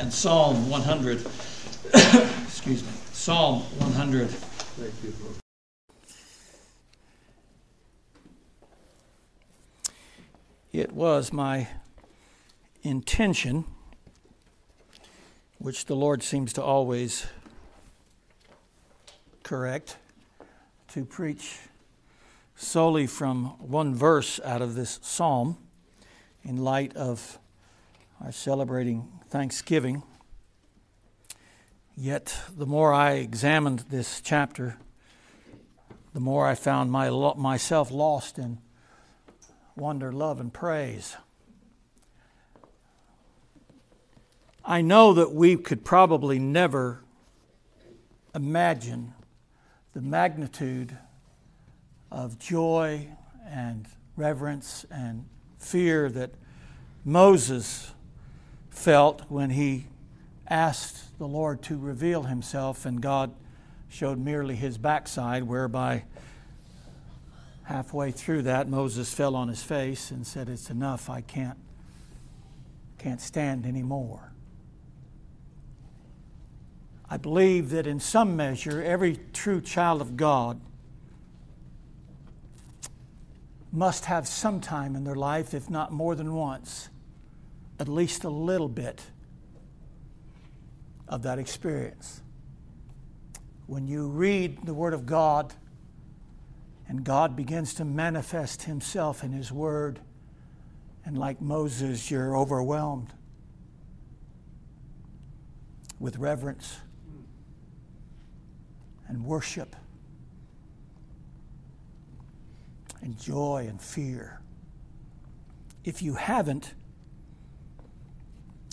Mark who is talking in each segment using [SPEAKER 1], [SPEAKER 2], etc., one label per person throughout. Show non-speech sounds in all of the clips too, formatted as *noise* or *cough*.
[SPEAKER 1] and Psalm 100. *coughs* Excuse me. Psalm 100. Thank you, Lord. It was my intention, which the Lord seems to always correct, to preach solely from one verse out of this psalm in light of our celebrating Thanksgiving. Yet, the more I examined this chapter, the more I found my, myself lost in wonder, love, and praise. I know that we could probably never imagine the magnitude of joy and reverence and fear that Moses felt when he asked the Lord to reveal himself, and God showed merely his backside, whereby halfway through that Moses fell on his face and said, It's enough, I can't, can't stand anymore. I believe that in some measure, every true child of God must have some time in their life, if not more than once, at least a little bit of that experience. When you read the Word of God and God begins to manifest Himself in His Word, and like Moses, you're overwhelmed with reverence and worship and joy and fear. If you haven't,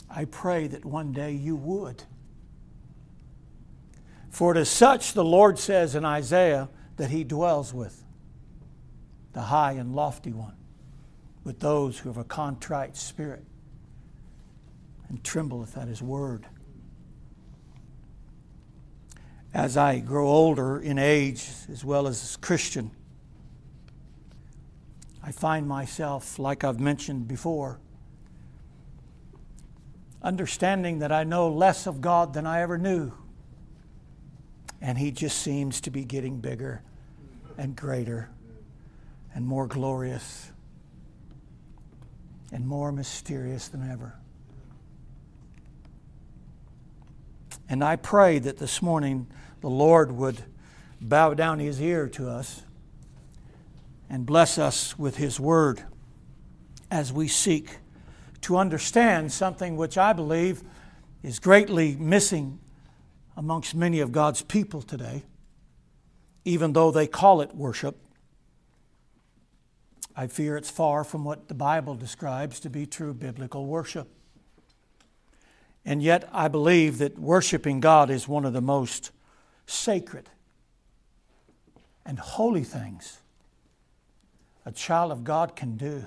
[SPEAKER 1] I pray that one day you would. For it is such, the Lord says in Isaiah, that He dwells with the high and lofty one, with those who have a contrite spirit and trembleth at His word. As I grow older in age as well as Christian, I find myself, like I've mentioned before, understanding that I know less of God than I ever knew. And He just seems to be getting bigger and greater and more glorious and more mysterious than ever. And I pray that this morning the Lord would bow down His ear to us and bless us with His Word as we seek to understand something which I believe is greatly missing amongst many of God's people today, even though they call it worship. I fear it's far from what the Bible describes to be true biblical worship. And yet, I believe that worshiping God is one of the most sacred and holy things a child of God can do.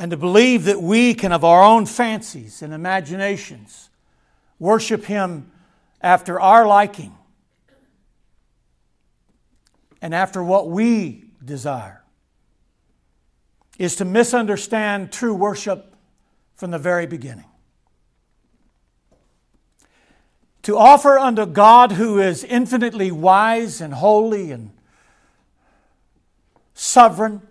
[SPEAKER 1] And to believe that we can, of our own fancies and imaginations, worship Him after our liking and after what we desire is to misunderstand true worship from the very beginning. To offer unto God, who is infinitely wise and holy and sovereign,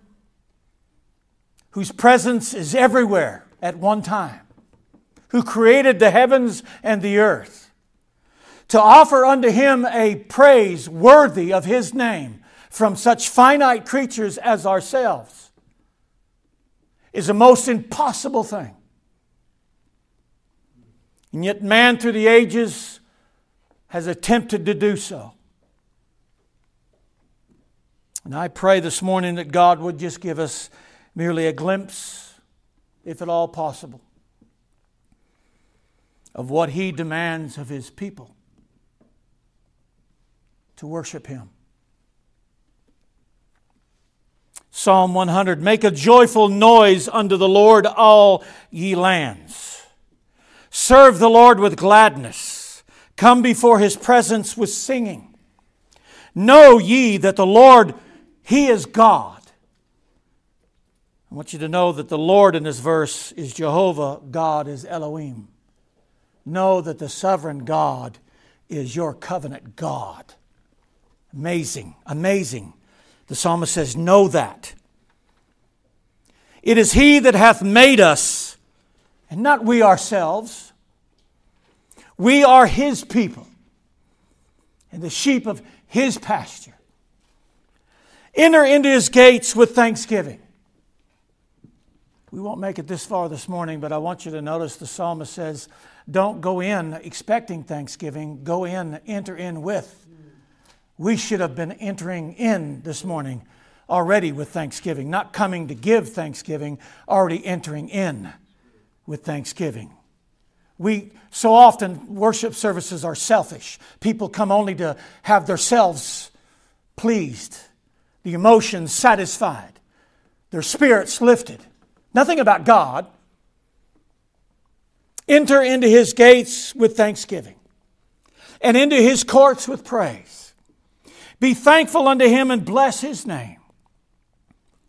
[SPEAKER 1] whose presence is everywhere at one time, who created the heavens and the earth, to offer unto him a praise worthy of his name from such finite creatures as ourselves is a most impossible thing. And yet, man through the ages has attempted to do so. And I pray this morning that God would just give us merely a glimpse, if at all possible, of what He demands of His people to worship Him. Psalm 100 Make a joyful noise unto the Lord, all ye lands. Serve the Lord with gladness. Come before his presence with singing. Know ye that the Lord he is God. I want you to know that the Lord in this verse is Jehovah, God is Elohim. Know that the sovereign God is your covenant God. Amazing, amazing. The psalmist says, Know that. It is He that hath made us, and not we ourselves. We are His people, and the sheep of His pasture. Enter into His gates with thanksgiving. We won't make it this far this morning, but I want you to notice the psalmist says, Don't go in expecting thanksgiving, go in, enter in with. We should have been entering in this morning already with thanksgiving, not coming to give thanksgiving, already entering in with thanksgiving. We so often worship services are selfish. People come only to have themselves pleased, the emotions satisfied, their spirits lifted. Nothing about God. Enter into his gates with thanksgiving and into his courts with praise. Be thankful unto him and bless his name.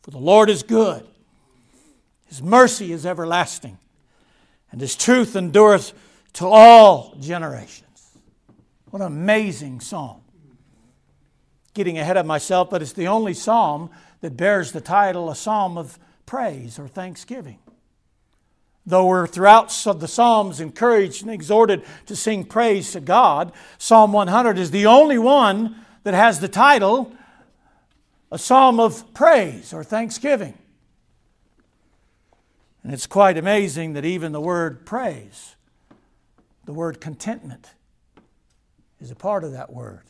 [SPEAKER 1] For the Lord is good, his mercy is everlasting, and his truth endureth to all generations. What an amazing psalm. Getting ahead of myself, but it's the only psalm that bears the title a psalm of praise or thanksgiving. Though we're throughout the Psalms encouraged and exhorted to sing praise to God, Psalm 100 is the only one that has the title a psalm of praise or thanksgiving. And it's quite amazing that even the word praise, the word contentment, is a part of that word.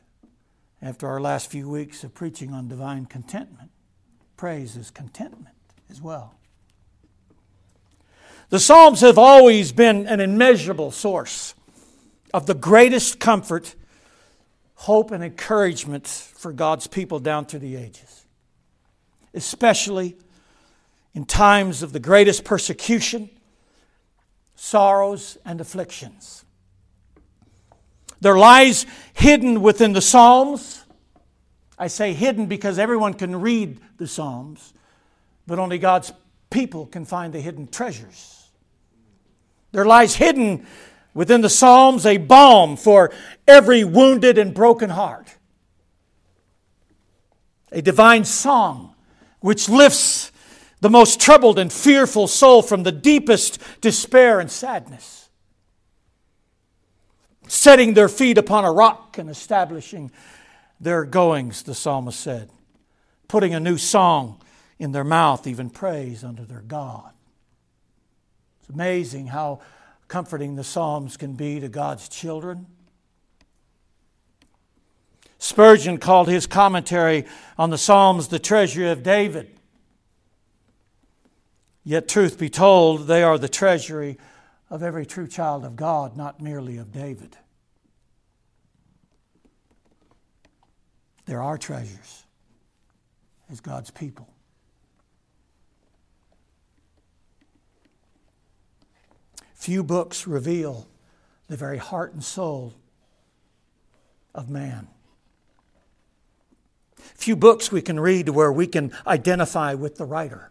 [SPEAKER 1] After our last few weeks of preaching on divine contentment, praise is contentment as well. The Psalms have always been an immeasurable source of the greatest comfort, hope, and encouragement for God's people down through the ages, especially in times of the greatest persecution, sorrows, and afflictions. There lies hidden within the Psalms. I say hidden because everyone can read the Psalms but only God's people can find the hidden treasures. There lies hidden within the Psalms a balm for every wounded and broken heart, a divine song which lifts the most troubled and fearful soul from the deepest despair and sadness. Setting their feet upon a rock and establishing their goings, the psalmist said. Putting a new song in their mouth even praise unto their God. It's amazing how comforting the Psalms can be to God's children. Spurgeon called his commentary on the Psalms the treasury of David. Yet, truth be told, they are the treasury of every true child of God, not merely of David. There are treasures as God's people. Few books reveal the very heart and soul of man. Few books we can read where we can identify with the writer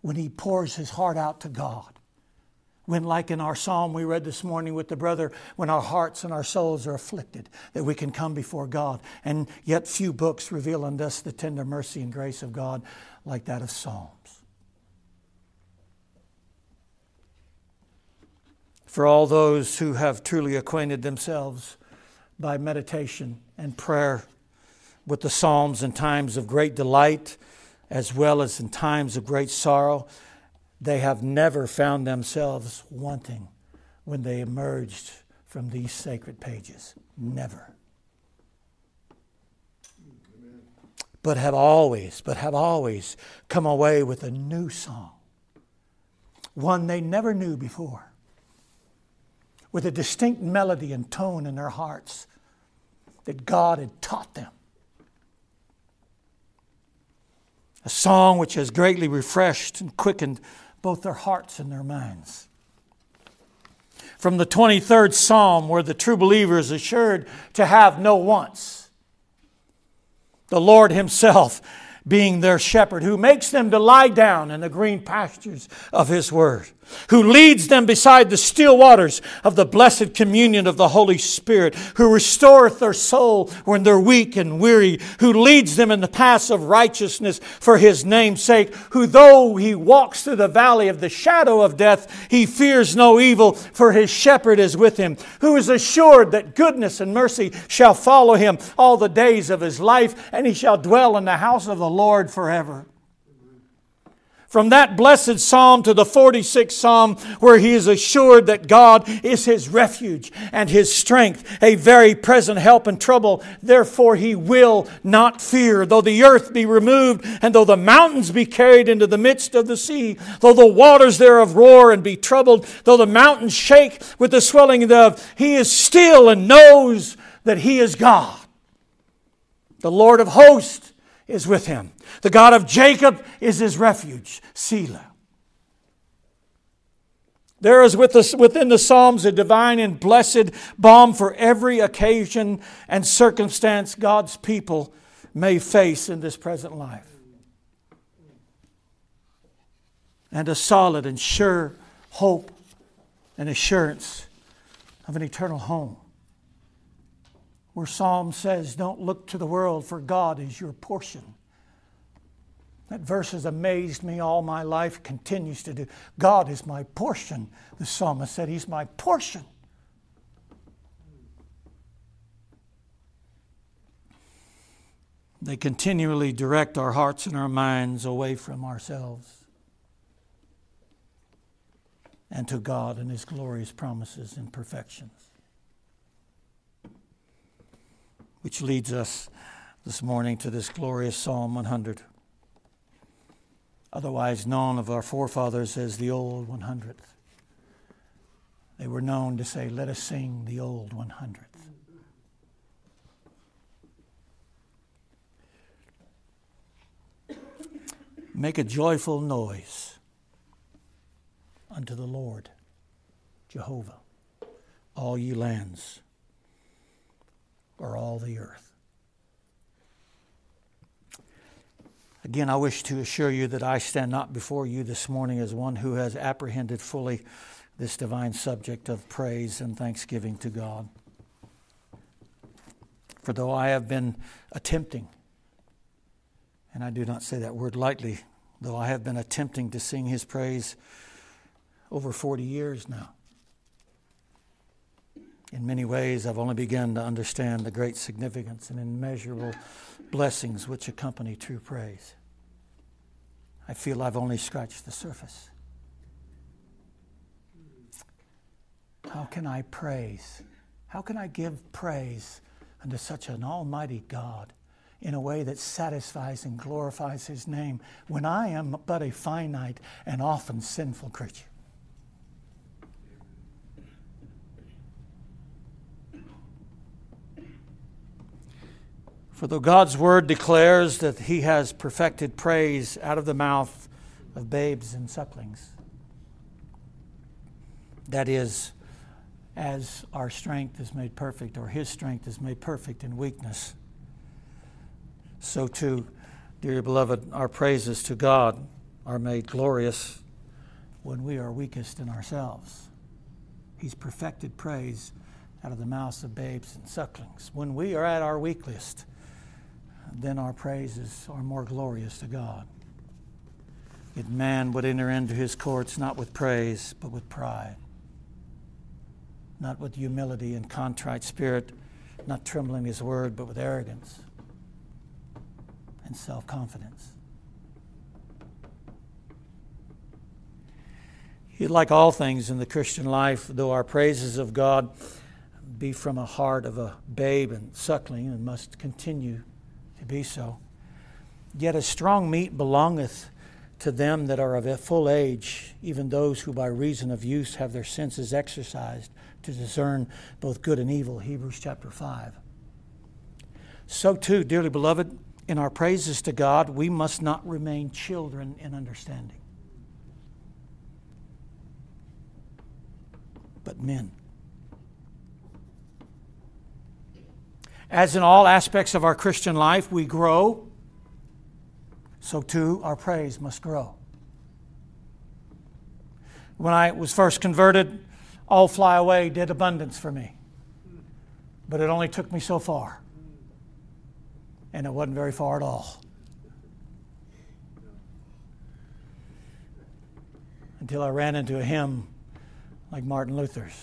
[SPEAKER 1] when he pours his heart out to God. When, like in our psalm we read this morning with the brother, when our hearts and our souls are afflicted, that we can come before God. And yet, few books reveal unto us the tender mercy and grace of God like that of Psalms. For all those who have truly acquainted themselves by meditation and prayer with the Psalms in times of great delight as well as in times of great sorrow. They have never found themselves wanting when they emerged from these sacred pages. Never. But have always, but have always come away with a new song, one they never knew before with a distinct melody and tone in their hearts that God had taught them. A song which has greatly refreshed and quickened both their hearts and their minds. From the 23rd Psalm, where the true believer is assured to have no wants, the Lord Himself being their shepherd, who makes them to lie down in the green pastures of His Word, who leads them beside the still waters of the blessed communion of the Holy Spirit, who restoreth their soul when they're weak and weary, who leads them in the paths of righteousness for His name's sake, who though He walks through the valley of the shadow of death, He fears no evil, for His shepherd is with Him, who is assured that goodness and mercy shall follow Him all the days of His life, and He shall dwell in the house of the Lord forever. From that blessed psalm to the 46th psalm, where he is assured that God is his refuge and his strength, a very present help in trouble. Therefore, he will not fear, though the earth be removed, and though the mountains be carried into the midst of the sea, though the waters thereof roar and be troubled, though the mountains shake with the swelling thereof. He is still and knows that he is God. The Lord of hosts is with him. The God of Jacob is his refuge. Selah. There is within the Psalms a divine and blessed balm for every occasion and circumstance God's people may face in this present life. And a solid and sure hope and assurance of an eternal home where Psalm says, Don't look to the world, for God is your portion. That verse has amazed me all my life, continues to do. God is my portion. The psalmist said, He's my portion. They continually direct our hearts and our minds away from ourselves and to God and His glorious promises and perfections. Which leads us this morning to this glorious Psalm 100, otherwise known of our forefathers as the Old 100th. They were known to say, Let us sing the Old 100th. Make a joyful noise unto the Lord, Jehovah, all ye lands or all the earth. Again, I wish to assure you that I stand not before you this morning as one who has apprehended fully this divine subject of praise and thanksgiving to God. For though I have been attempting, and I do not say that word lightly, though I have been attempting to sing his praise over 40 years now, in many ways, I've only begun to understand the great significance and immeasurable blessings which accompany true praise. I feel I've only scratched the surface. How can I praise? How can I give praise unto such an almighty God in a way that satisfies and glorifies His name when I am but a finite and often sinful creature? For though God's word declares that he has perfected praise out of the mouth of babes and sucklings, that is, as our strength is made perfect, or his strength is made perfect in weakness, so too, dear beloved, our praises to God are made glorious when we are weakest in ourselves. He's perfected praise out of the mouths of babes and sucklings. When we are at our weakest, then our praises are more glorious to God. If man would enter into his courts not with praise, but with pride, not with humility and contrite spirit, not trembling his word, but with arrogance and self confidence. Like all things in the Christian life, though our praises of God be from a heart of a babe and suckling and must continue to be so. Yet a strong meat belongeth to them that are of a full age, even those who by reason of use have their senses exercised to discern both good and evil. Hebrews chapter 5. So, too, dearly beloved, in our praises to God, we must not remain children in understanding, but men. As in all aspects of our Christian life, we grow so too our praise must grow. When I was first converted, I'll Fly Away did abundance for me. But it only took me so far. And it wasn't very far at all. Until I ran into a hymn like Martin Luther's.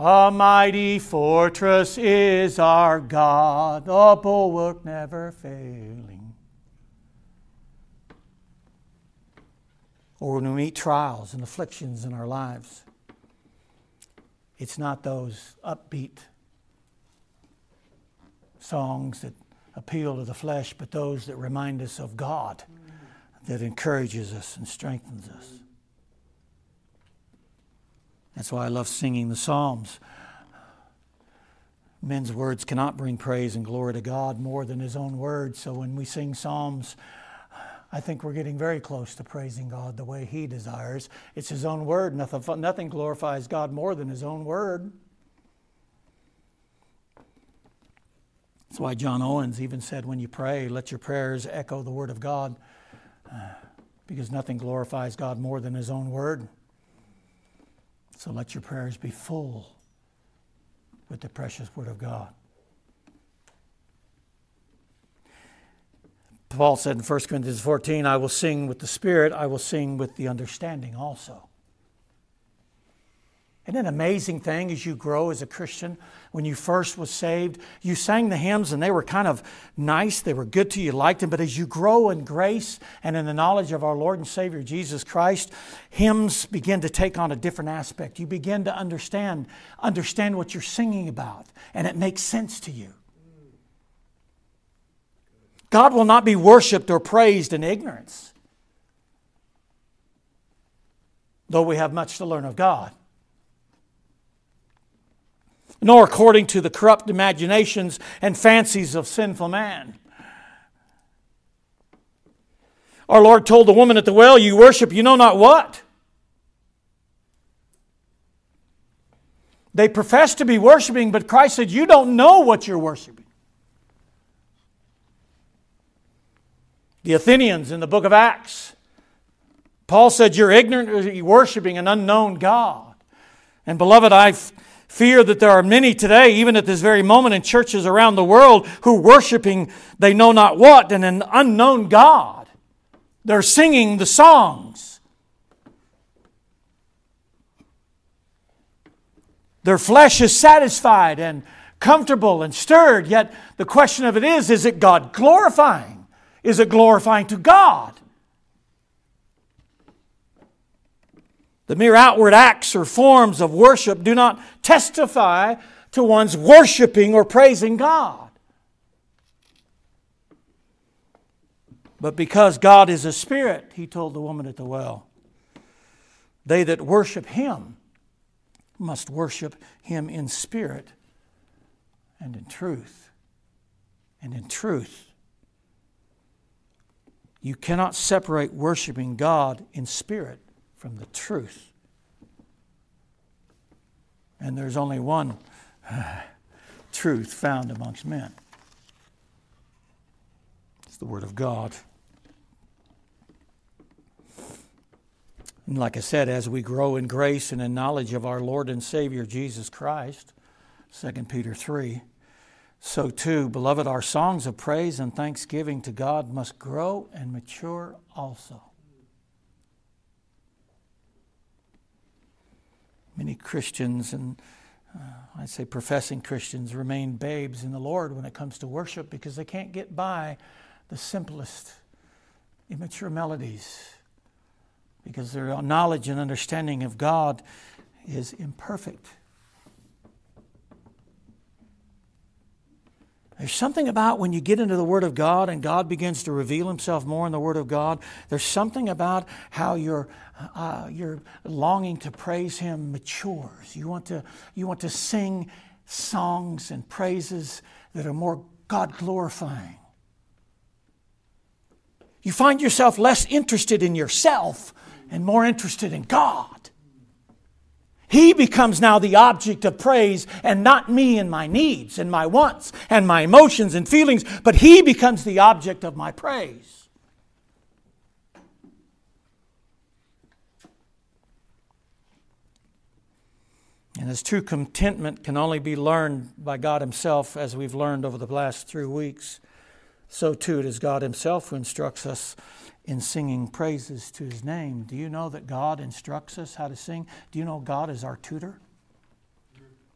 [SPEAKER 1] A mighty fortress is our God, a bulwark never failing. Or when we meet trials and afflictions in our lives, it's not those upbeat songs that appeal to the flesh, but those that remind us of God, that encourages us and strengthens us. That's why I love singing the Psalms. Men's words cannot bring praise and glory to God more than His own words. So when we sing Psalms, I think we're getting very close to praising God the way He desires. It's His own word. Nothing, nothing glorifies God more than His own word. That's why John Owens even said, when you pray, let your prayers echo the Word of God, uh, because nothing glorifies God more than His own Word. So let your prayers be full with the precious Word of God. Paul said in 1 Corinthians 14, I will sing with the Spirit, I will sing with the understanding also. Isn't it an amazing thing as you grow as a Christian? When you first was saved, you sang the hymns and they were kind of nice, they were good to you, you liked them. But as you grow in grace and in the knowledge of our Lord and Savior Jesus Christ, hymns begin to take on a different aspect. You begin to understand, understand what you're singing about, and it makes sense to you. God will not be worshiped or praised in ignorance, though we have much to learn of God nor according to the corrupt imaginations and fancies of sinful man. Our Lord told the woman at the well, You worship you know not what. They profess to be worshiping, but Christ said, You don't know what you're worshiping. The Athenians in the book of Acts, Paul said, You're ignorant, you're worshiping an unknown God. And beloved, I've fear that there are many today, even at this very moment in churches around the world, who are worshiping they know not what and an unknown God. They're singing the songs. Their flesh is satisfied and comfortable and stirred, yet the question of it is is it God glorifying? Is it glorifying to God? The mere outward acts or forms of worship do not testify to one's worshiping or praising God. But because God is a spirit, he told the woman at the well, they that worship him must worship him in spirit and in truth. And in truth. You cannot separate worshiping God in spirit from the truth. And there's only one uh, *sighs* truth found amongst men it's the Word of God. And like I said, as we grow in grace and in knowledge of our Lord and Savior Jesus Christ, 2 Peter 3, so too, beloved, our songs of praise and thanksgiving to God must grow and mature also. Many Christians and uh, I'd say professing Christians remain babes in the Lord when it comes to worship because they can't get by the simplest, immature melodies because their knowledge and understanding of God is imperfect. There's something about when you get into the Word of God and God begins to reveal Himself more in the Word of God, there's something about how your, uh, your longing to praise Him matures. You want, to, you want to sing songs and praises that are more God glorifying. You find yourself less interested in yourself and more interested in God. He becomes now the object of praise and not me and my needs and my wants and my emotions and feelings, but He becomes the object of my praise. And as true contentment can only be learned by God Himself, as we've learned over the last three weeks, so too it is God Himself who instructs us in singing praises to His name. Do you know that God instructs us how to sing? Do you know God is our tutor?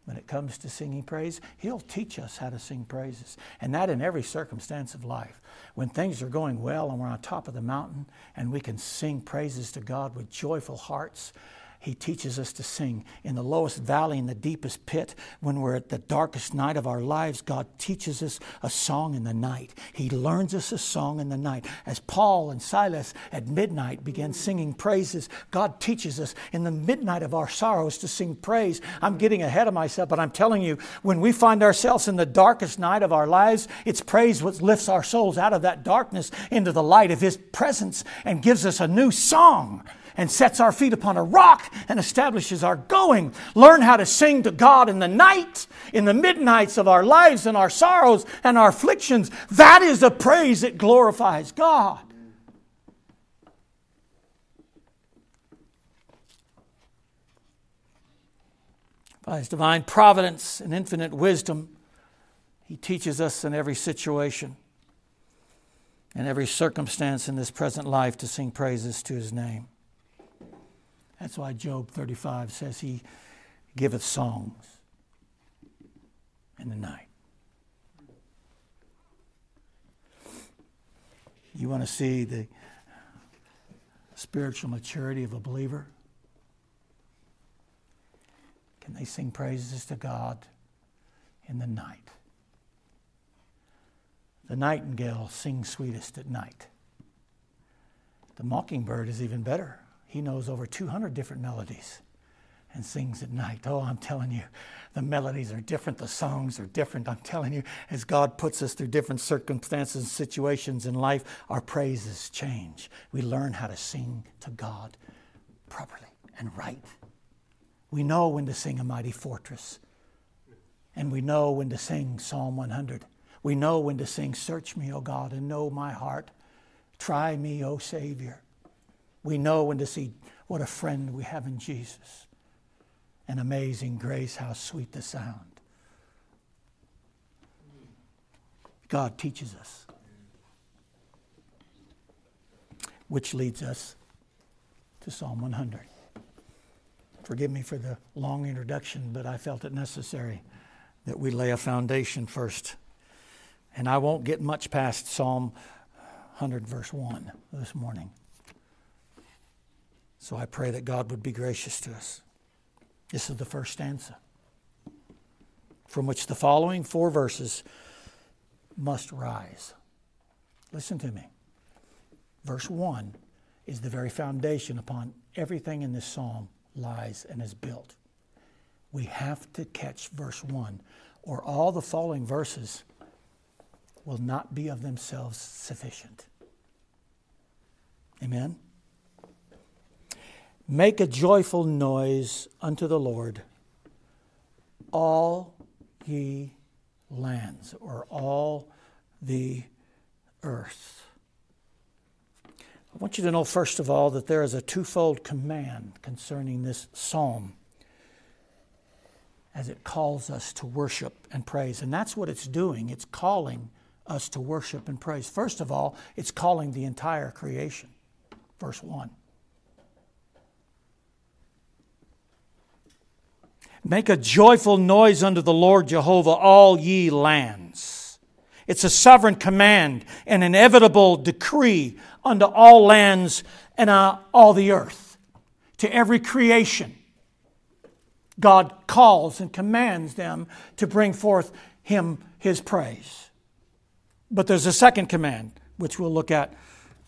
[SPEAKER 1] When it comes to singing praise, He'll teach us how to sing praises. And that in every circumstance of life. When things are going well and we're on top of the mountain and we can sing praises to God with joyful hearts, he teaches us to sing. In the lowest valley, in the deepest pit, when we're at the darkest night of our lives, God teaches us a song in the night. He learns us a song in the night. As Paul and Silas at midnight began singing praises, God teaches us in the midnight of our sorrows to sing praise. I'm getting ahead of myself, but I'm telling you, when we find ourselves in the darkest night of our lives, it's praise what lifts our souls out of that darkness into the light of His presence and gives us a new song and sets our feet upon a rock and establishes our going. Learn how to sing to God in the night, in the midnights of our lives and our sorrows and our afflictions. That is a praise that glorifies God. By His divine providence and infinite wisdom, He teaches us in every situation and every circumstance in this present life to sing praises to His name. That's why Job 35 says he giveth songs in the night. You want to see the spiritual maturity of a believer? Can they sing praises to God in the night? The nightingale sings sweetest at night. The mockingbird is even better. He knows over 200 different melodies and sings at night. Oh, I'm telling you, the melodies are different, the songs are different. I'm telling you, as God puts us through different circumstances and situations in life, our praises change. We learn how to sing to God properly and right. We know when to sing a mighty fortress, and we know when to sing Psalm 100. We know when to sing, Search me, O God, and know my heart. Try me, O Savior we know when to see what a friend we have in Jesus. An amazing grace, how sweet the sound. God teaches us. Which leads us to Psalm 100. Forgive me for the long introduction, but I felt it necessary that we lay a foundation first. And I won't get much past Psalm 100, verse 1 this morning. So I pray that God would be gracious to us. This is the first stanza, from which the following four verses must rise. Listen to me. Verse 1 is the very foundation upon everything in this psalm lies and is built. We have to catch verse 1, or all the following verses will not be of themselves sufficient. Amen? Make a joyful noise unto the Lord, all ye lands, or all the earth. I want you to know, first of all, that there is a twofold command concerning this psalm as it calls us to worship and praise. And that's what it's doing. It's calling us to worship and praise. First of all, it's calling the entire creation. Verse 1. Make a joyful noise unto the Lord Jehovah, all ye lands. It's a sovereign command, an inevitable decree unto all lands and uh, all the earth, to every creation. God calls and commands them to bring forth Him His praise. But there's a second command, which we'll look at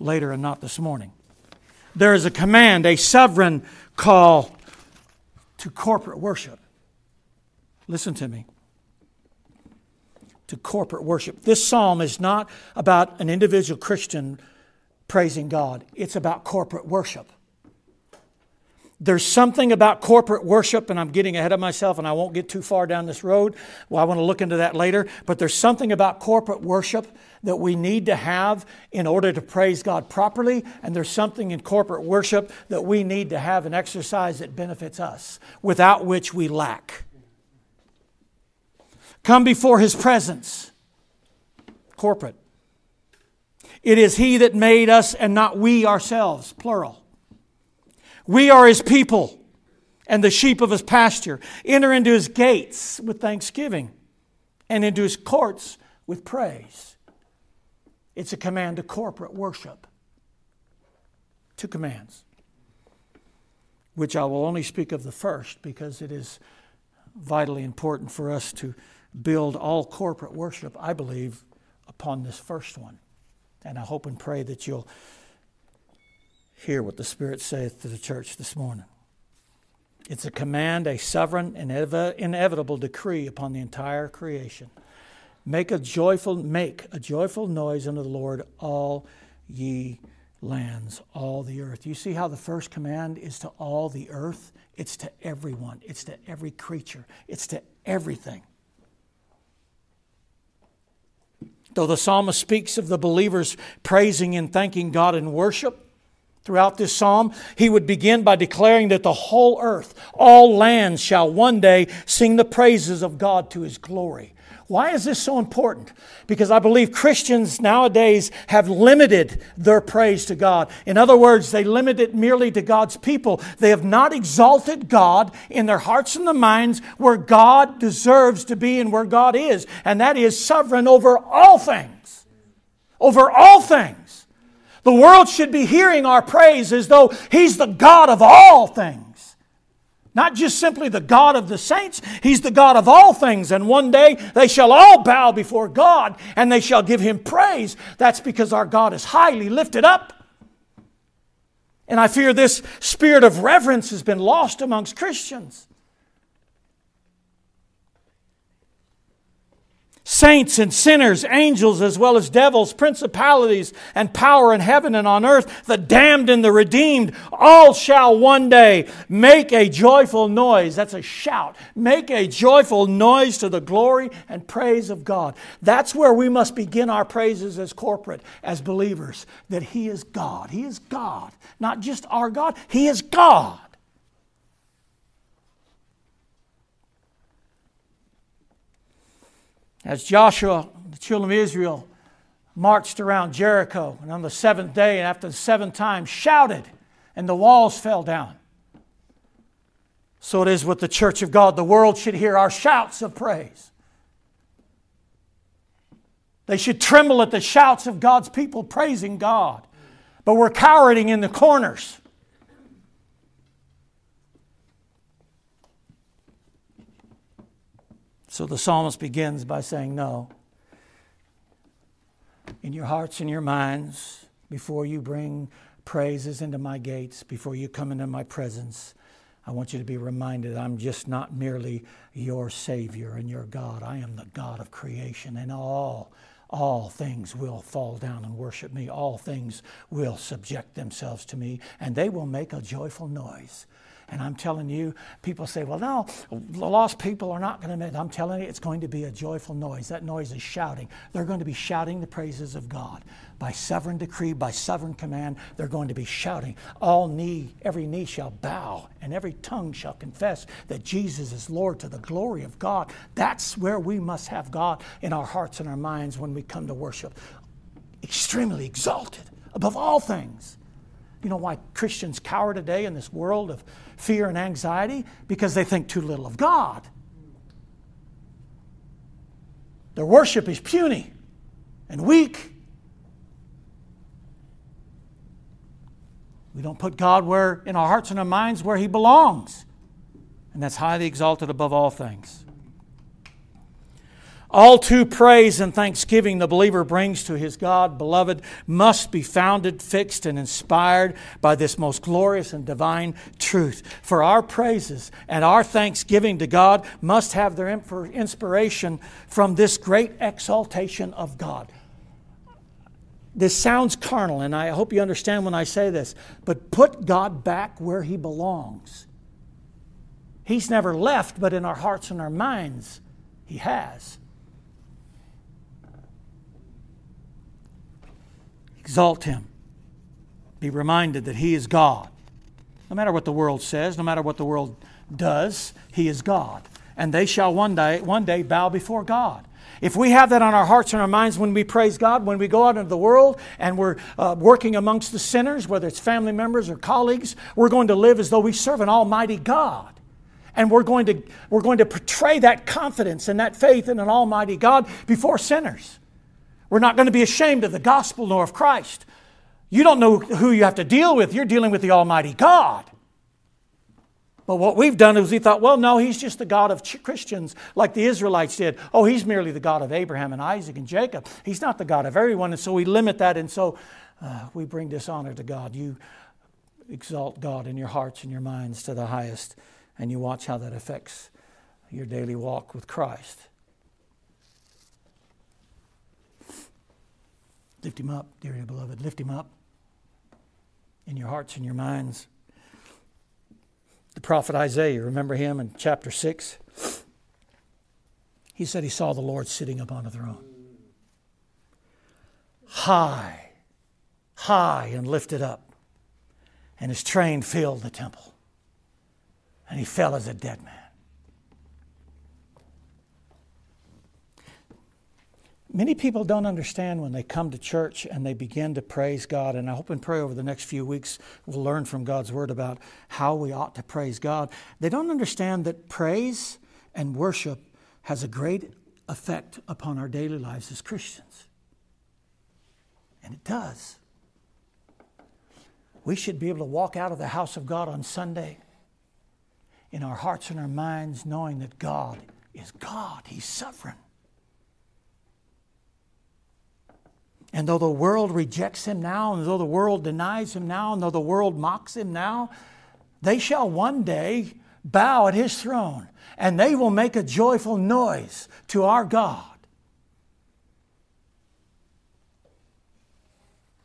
[SPEAKER 1] later and not this morning. There is a command, a sovereign call to corporate worship. Listen to me. To corporate worship. This psalm is not about an individual Christian praising God, it's about corporate worship. there's something about corporate worship, and I'm getting ahead of myself, and I won't get too far down this road. Well, I want to look into that later. But there's something about corporate worship that we need to have in order to praise God properly, and there's something in corporate worship that we need to have and exercise that benefits us, without which we lack. Come before His presence, corporate. It is He that made us and not we ourselves, plural. We are his people and the sheep of his pasture. Enter into his gates with thanksgiving and into his courts with praise. It's a command to corporate worship. Two commands, which I will only speak of the first because it is vitally important for us to build all corporate worship, I believe, upon this first one. And I hope and pray that you'll hear what the Spirit saith to the church this morning. It's a command, a sovereign and inevitable decree upon the entire creation. Make a joyful make a joyful noise unto the Lord, all ye lands, all the earth. You see how the first command is to all the earth? It's to everyone. It's to every creature. It's to everything. Though the psalmist speaks of the believers praising and thanking God in worship, throughout this psalm, he would begin by declaring that the whole earth, all lands shall one day sing the praises of God to his glory. Why is this so important? Because I believe Christians nowadays have limited their praise to God. In other words, they limit it merely to God's people. They have not exalted God in their hearts and their minds where God deserves to be and where God is, and that is sovereign over all things. Over all things. The world should be hearing our praise as though He's the God of all things. Not just simply the God of the saints, He's the God of all things. And one day they shall all bow before God and they shall give Him praise. That's because our God is highly lifted up. And I fear this spirit of reverence has been lost amongst Christians. Saints and sinners, angels as well as devils, principalities and power in heaven and on earth, the damned and the redeemed, all shall one day make a joyful noise. That's a shout. Make a joyful noise to the glory and praise of God. That's where we must begin our praises as corporate, as believers, that He is God. He is God. Not just our God, He is God. As Joshua, the children of Israel, marched around Jericho, and on the seventh day, and after the seventh time, shouted, and the walls fell down. So it is with the church of God. The world should hear our shouts of praise. They should tremble at the shouts of God's people praising God. But we're cowering in the corners. So the psalmist begins by saying, No. In your hearts and your minds, before you bring praises into my gates, before you come into my presence, I want you to be reminded I'm just not merely your Savior and your God. I am the God of creation, and all, all things will fall down and worship me. All things will subject themselves to me, and they will make a joyful noise. And I'm telling you, people say, well, no, the lost people are not going to. I'm telling you, it's going to be a joyful noise. That noise is shouting. They're going to be shouting the praises of God. By sovereign decree, by sovereign command, they're going to be shouting. All knee, every knee shall bow, and every tongue shall confess that Jesus is Lord to the glory of God. That's where we must have God in our hearts and our minds when we come to worship. Extremely exalted above all things. You know why Christians cower today in this world of fear and anxiety? Because they think too little of God. Their worship is puny and weak. We don't put God where in our hearts and our minds where he belongs. And that's highly exalted above all things. All true praise and thanksgiving the believer brings to his God, beloved, must be founded, fixed, and inspired by this most glorious and divine truth. For our praises and our thanksgiving to God must have their inspiration from this great exaltation of God. this sounds carnal, and I hope you understand when I say this, but put God back where He belongs. He's never left, but in our hearts and our minds, He has. Exalt Him. Be reminded that He is God. No matter what the world says, no matter what the world does, He is God. And they shall one day, one day bow before God. If we have that on our hearts and our minds when we praise God, when we go out into the world and we're uh, working amongst the sinners, whether it's family members or colleagues, we're going to live as though we serve an almighty God. And we're going to, we're going to portray that confidence and that faith in an almighty God before sinners. We're not going to be ashamed of the gospel nor of Christ. You don't know who you have to deal with, you're dealing with the almighty God. But what we've done is we thought, well, no, he's just the God of Christians, like the Israelites did. Oh, he's merely the God of Abraham and Isaac and Jacob. He's not the God of everyone. And so we limit that, and so uh, we bring dishonor to God. You exalt God in your hearts and your minds to the highest, and you watch how that affects your daily walk with Christ. Lift him up, dearly beloved. Lift him up in your hearts and your minds the prophet Isaiah, remember him in chapter 6? He said he saw the Lord sitting upon a throne. High, high and lifted up. And his train filled the temple. And he fell as a dead man. Many people don't understand when they come to church and they begin to praise God. And I hope and pray over the next few weeks we'll learn from God's Word about how we ought to praise God. They don't understand that praise and worship has a great effect upon our daily lives as Christians. And it does. We should be able to walk out of the house of God on Sunday in our hearts and our minds knowing that God is God, He's sovereign. And though the world rejects him now, and though the world denies him now, and though the world mocks him now, they shall one day bow at his throne, and they will make a joyful noise to our God.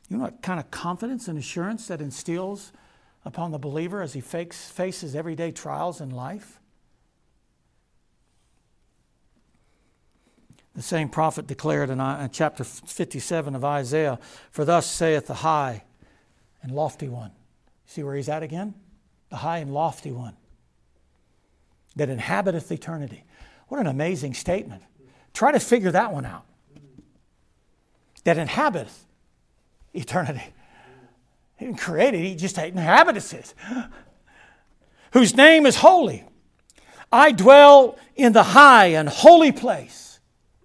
[SPEAKER 1] You know what kind of confidence and assurance that instills upon the believer as he faces everyday trials in life? The same prophet declared in, uh, chapter 57 of Isaiah, For thus saith the high and lofty one. See where he's at again? The high and lofty one that inhabiteth eternity. What an amazing statement. Try to figure that one out. That inhabiteth eternity. He didn't create it, he just inhabits it. *gasps* Whose name is holy. I dwell in the high and holy place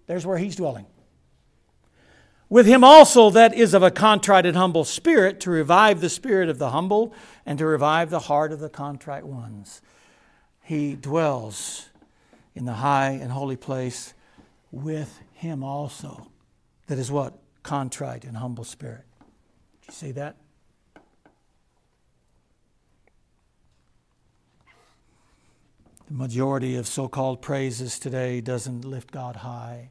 [SPEAKER 1] there's where he's dwelling. With him also that is of a contrite and humble spirit, to revive the spirit of the humble and to revive the heart of the contrite ones. He dwells in the high and holy place with him also. That is what? Contrite and humble spirit. Did you see that? The majority of so called praises today doesn't lift God high.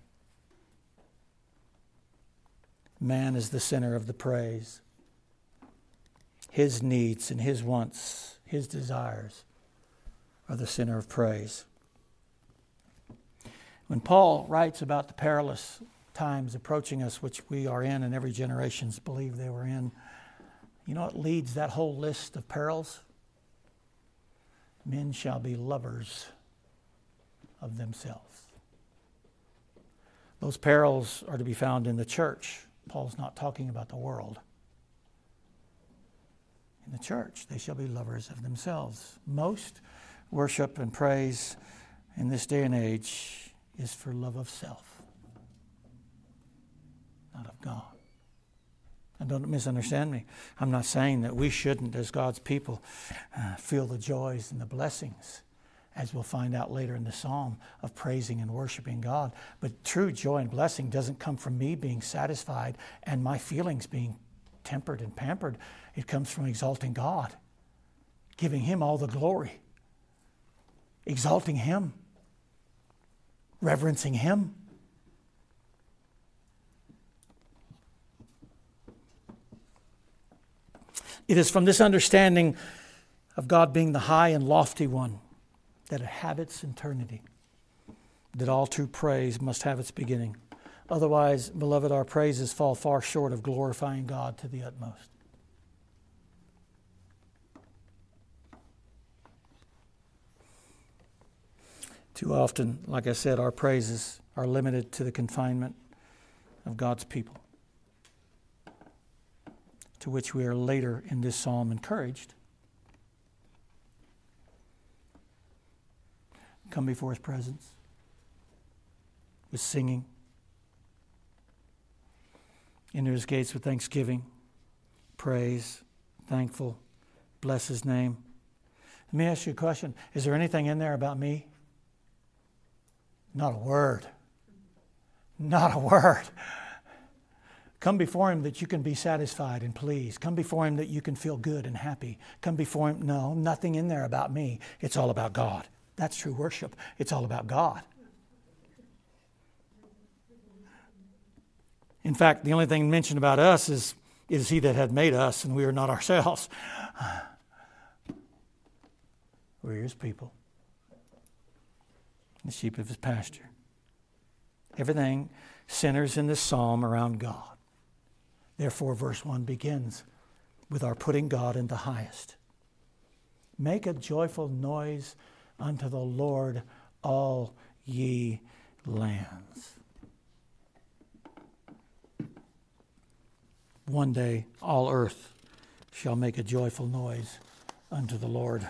[SPEAKER 1] Man is the center of the praise. His needs and his wants, his desires are the center of praise. When Paul writes about the perilous times approaching us, which we are in and every generation's believed they were in, you know what leads that whole list of perils? Men shall be lovers of themselves. Those perils are to be found in the church Paul's not talking about the world. In the church, they shall be lovers of themselves. Most worship and praise in this day and age is for love of self, not of God. And don't misunderstand me. I'm not saying that we shouldn't, as God's people, uh, feel the joys and the blessings as we'll find out later in the psalm, of praising and worshiping God. But true joy and blessing doesn't come from me being satisfied and my feelings being tempered and pampered. It comes from exalting God, giving Him all the glory, exalting Him, reverencing Him. It is from this understanding of God being the high and lofty one that inhabits eternity that all true praise must have its beginning. Otherwise, beloved, our praises fall far short of glorifying God to the utmost. Too often, like I said, our praises are limited to the confinement of God's people, to which we are later in this psalm encouraged. Come before his presence with singing, into his gates with thanksgiving, praise, thankful, bless his name. Let me ask you a question Is there anything in there about me? Not a word. Not a word. Come before Him that you can be satisfied and pleased. Come before Him that you can feel good and happy. Come before Him. No, nothing in there about me. It's all about God. That's true worship. It's all about God. In fact, the only thing mentioned about us is, is He that had made us, and we are not *laughs* ourselves. We're His people, the sheep of His pasture. Everything centers in this psalm around God. Therefore, verse 1 begins with our putting God in the highest. Make a joyful noise unto the Lord, all ye lands. One day all earth shall make a joyful noise unto the Lord.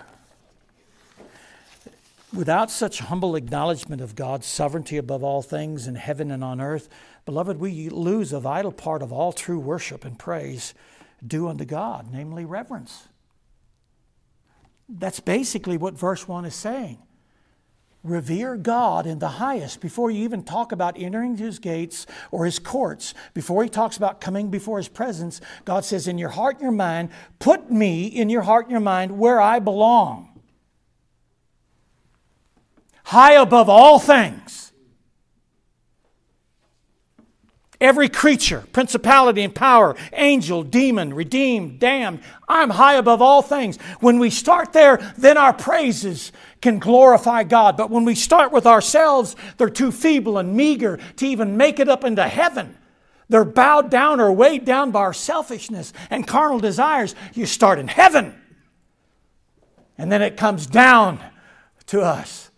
[SPEAKER 1] Without such humble acknowledgement of God's sovereignty above all things in heaven and on earth, beloved, we lose a vital part of all true worship and praise due unto God, namely reverence. That's basically what verse 1 is saying revere God in the highest before you even talk about entering his gates or his courts. Before he talks about coming before his presence, God says, In your heart and your mind, put me in your heart and your mind where I belong. High above all things. Every creature, principality and power, angel, demon, redeemed, damned, I'm high above all things. When we start there, then our praises can glorify God. But when we start with ourselves, they're too feeble and meager to even make it up into heaven. They're bowed down or weighed down by our selfishness and carnal desires. You start in heaven, and then it comes down to us.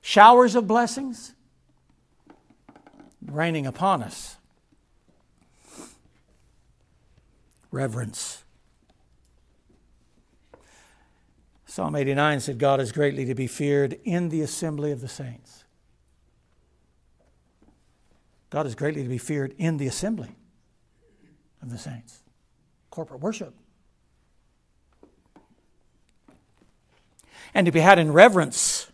[SPEAKER 1] Showers of blessings raining upon us. Reverence. Psalm 89 said, God is greatly to be feared in the assembly of the saints. God is greatly to be feared in the assembly of the saints. Corporate worship. And to be had in reverence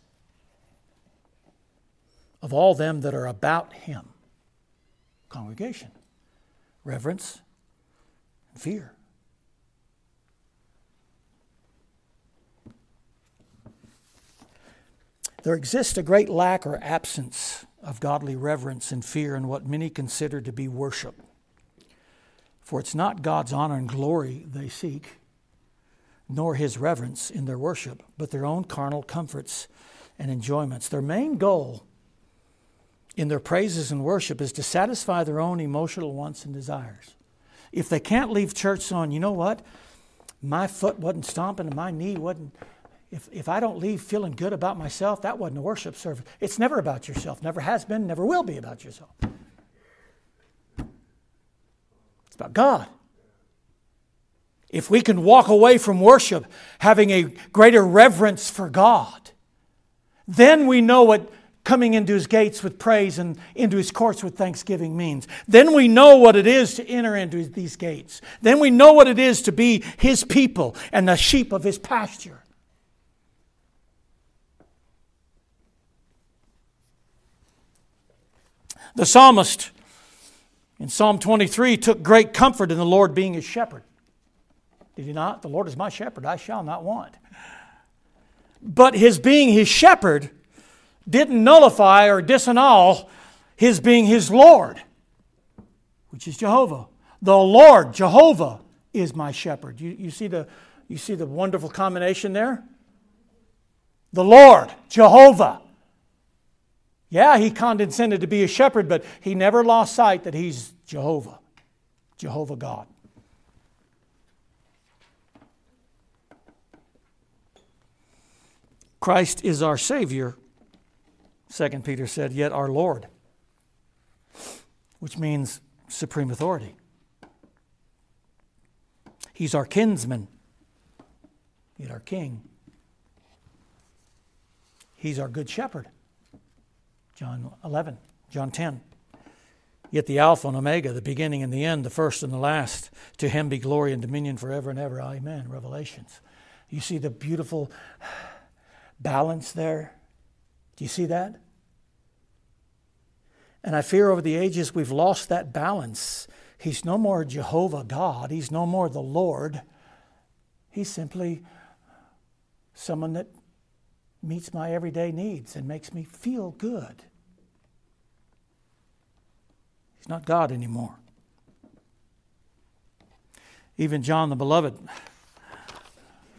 [SPEAKER 1] of all them that are about him congregation reverence and fear. There exists a great lack or absence of godly reverence and fear in what many consider to be worship. For it's not God's honor and glory they seek, nor his reverence in their worship, but their own carnal comforts and enjoyments. Their main goal in their praises and worship is to satisfy their own emotional wants and desires. If they can't leave church on, you know what? My foot wasn't stomping and my knee wasn't. If, if I don't leave feeling good about myself, that wasn't a worship service. It's never about yourself, never has been, never will be about yourself. It's about God. If we can walk away from worship having a greater reverence for God, then we know what coming into his gates with praise and into his courts with thanksgiving means. Then we know what it is to enter into these gates. Then we know what it is to be his people and the sheep of his pasture. The psalmist in Psalm 23 took great comfort in the Lord being his shepherd. Did he not? The Lord is my shepherd, I shall not want. But his being his shepherd didn't nullify or disannul his being his Lord, which is Jehovah. The Lord, Jehovah, is my shepherd. You, you, see the, you see the wonderful combination there? The Lord, Jehovah. Yeah, he condescended to be a shepherd, but he never lost sight that he's Jehovah, Jehovah God. Christ is our Savior, 2 Peter said, yet our Lord, which means supreme authority. He's our kinsman, yet our king. He's our good shepherd. John 11, John 10. Yet the Alpha and Omega, the beginning and the end, the first and the last, to him be glory and dominion forever and ever. Amen. Revelations. You see the beautiful *sighs* balance there? Do you see that? And I fear over the ages we've lost that balance. He's no more Jehovah God, He's no more the Lord. He's simply someone that meets my everyday needs and makes me feel good. He's not God anymore. Even John the Beloved,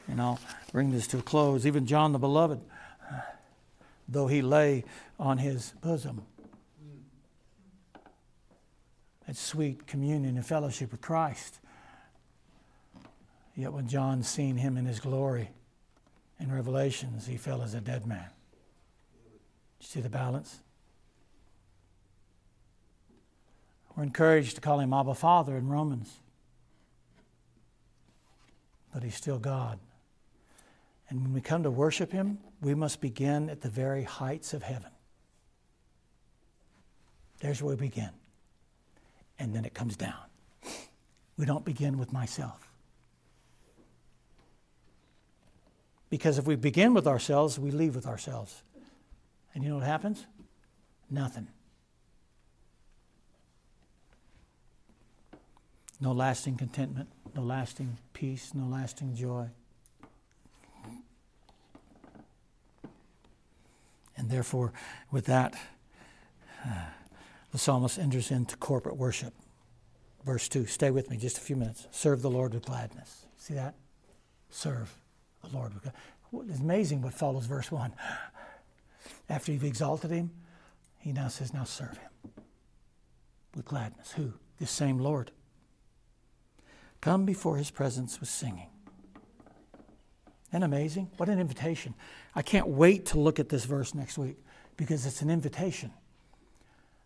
[SPEAKER 1] you know, bring this to a close. Even John the Beloved, though he lay on his bosom, had sweet communion and fellowship with Christ. Yet when John seen him in his glory in Revelations, he fell as a dead man. You see the balance? We're encouraged to call him Abba Father in Romans. But he's still God. And when we come to worship Him, we must begin at the very heights of heaven. There's where we begin. And then it comes down. We don't begin with myself. Because if we begin with ourselves, we leave with ourselves. And you know what happens? Nothing. No lasting contentment, no lasting peace, no lasting joy. And therefore, with that, uh, the psalmist enters into corporate worship. Verse 2, stay with me just a few minutes. Serve the Lord with gladness. See that? Serve the Lord with gladness. It's amazing what follows verse 1. *gasps* After you've exalted him, he now says, Now serve him with gladness. Who? This same Lord. Come before his presence with singing. Isn't amazing? What an invitation. I can't wait to look at this verse next week because it's an invitation.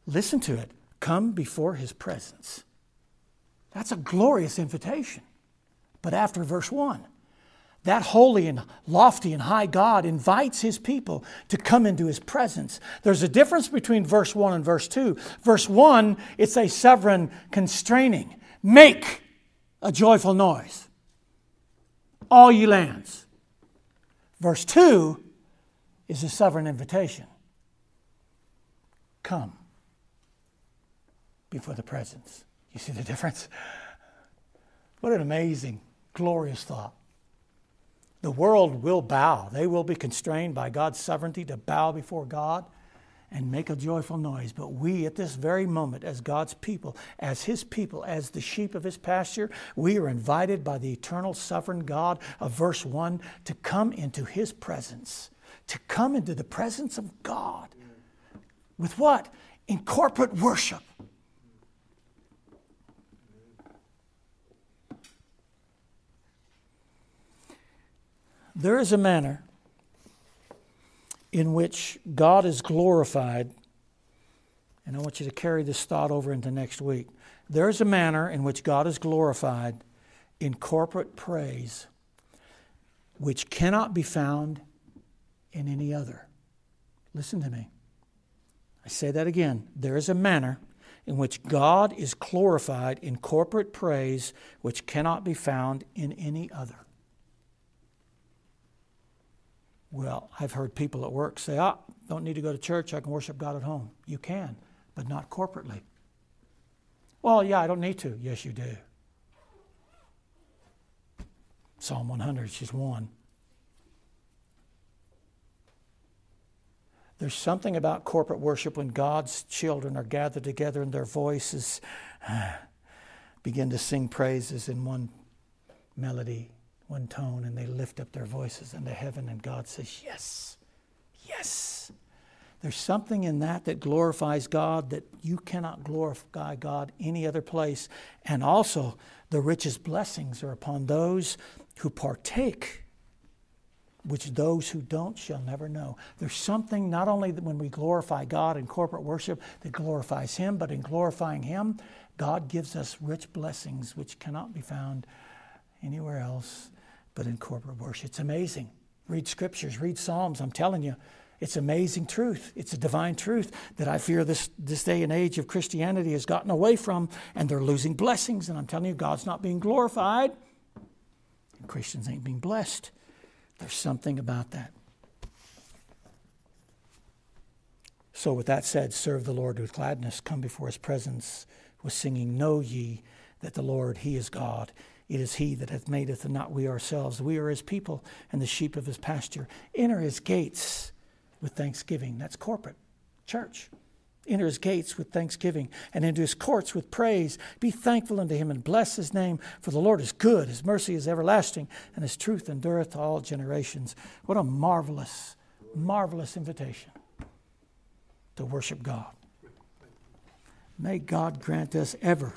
[SPEAKER 1] Listen to it. Come before his presence. That's a glorious invitation. But after verse 1, that holy and lofty and high God invites his people to come into his presence. There's a difference between verse 1 and verse 2. Verse 1, it's a sovereign constraining. Make a joyful noise, all ye lands. Verse 2 is a sovereign invitation come before the presence. You see the difference? What an amazing, glorious thought. The world will bow. They will be constrained by God's sovereignty to bow before God and make a joyful noise. But we, at this very moment, as God's people, as His people, as the sheep of His pasture, we are invited by the eternal sovereign God of verse 1 to come into His presence, to come into the presence of God. With what? In corporate worship. There is a manner in which God is glorified, and I want you to carry this thought over into next week. There is a manner in which God is glorified in corporate praise which cannot be found in any other. Listen to me. I say that again. There is a manner in which God is glorified in corporate praise which cannot be found in any other. Well, I've heard people at work say, ah, don't need to go to church, I can worship God at home. You can, but not corporately. Well, yeah, I don't need to. Yes, you do. Psalm 100, she's one. There's something about corporate worship when God's children are gathered together and their voices begin to sing praises in one melody, one tone, and they lift up their voices into heaven, and God says, Yes, yes. There's something in that that glorifies God that you cannot glorify God any other place. And also, the richest blessings are upon those who partake, which those who don't shall never know. There's something not only when we glorify God in corporate worship that glorifies Him, but in glorifying Him, God gives us rich blessings which cannot be found anywhere else but in corporate worship. It's amazing. Read scriptures, read Psalms. I'm telling you, it's amazing truth. It's a divine truth that I fear this, this day and age of Christianity has gotten away from, and they're losing blessings. And I'm telling you, God's not being glorified, and Christians ain't being blessed. There's something about that. So, with that said, serve the Lord with gladness, come before his presence with singing, Know ye that the Lord, he is God. It is he that hath made us, and not we ourselves. We are his people and the sheep of his pasture. Enter his gates with thanksgiving. That's corporate, church. Enter his gates with thanksgiving and into his courts with praise. Be thankful unto him and bless his name, for the Lord is good. His mercy is everlasting, and his truth endureth to all generations. What a marvelous, marvelous invitation to worship God. May God grant us ever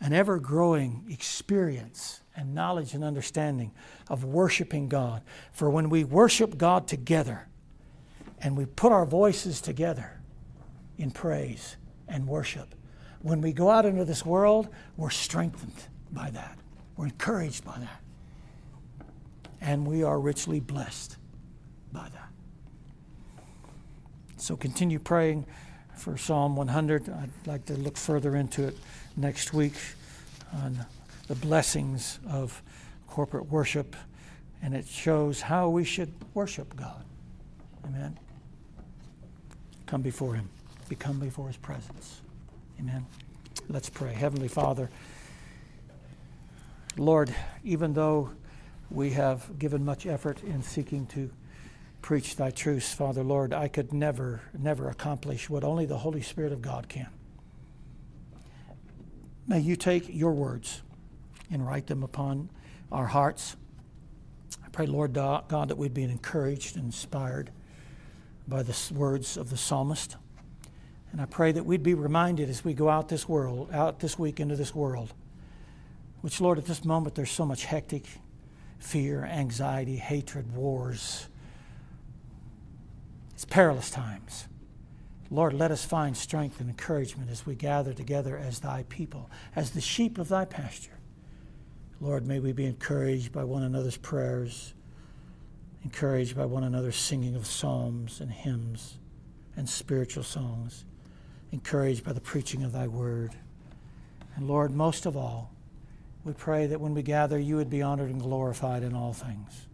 [SPEAKER 1] an ever growing experience and knowledge and understanding of worshiping God. For when we worship God together, and we put our voices together in praise and worship. When we go out into this world, we're strengthened by that. We're encouraged by that. And we are richly blessed by that. So continue praying for Psalm 100. I'd like to look further into it next week on the blessings of corporate worship, and it shows how we should worship God. Amen. Come before Him, become before His presence. Amen. Let's pray. Heavenly Father, Lord, even though we have given much effort in seeking to preach thy truths, Father, Lord, I could never, never accomplish what only the Holy Spirit of God can. May you take your words and write them upon our hearts. I pray, Lord God, that we'd be encouraged and inspired by the words of the psalmist. And I pray that we'd be reminded as we go out this world, out this week into this world, which, Lord, at this moment there's so much hectic fear, anxiety, hatred, wars. It's perilous times. Lord, let us find strength and encouragement as we gather together as thy people, as the sheep of thy pasture. Lord, may we be encouraged by one another's prayers encouraged by one another's singing of psalms and hymns and spiritual songs, encouraged by the preaching of thy word. And Lord, most of all, we pray that when we gather, you would be honored and glorified in all things.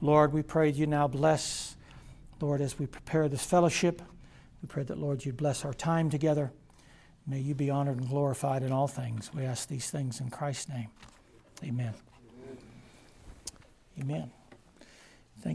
[SPEAKER 1] Lord, we pray you now bless, Lord, as we prepare this fellowship. We pray that, Lord, you'd bless our time together. May you be honored and glorified in all things. We ask these things in Christ's name. Amen. Amen. Amen.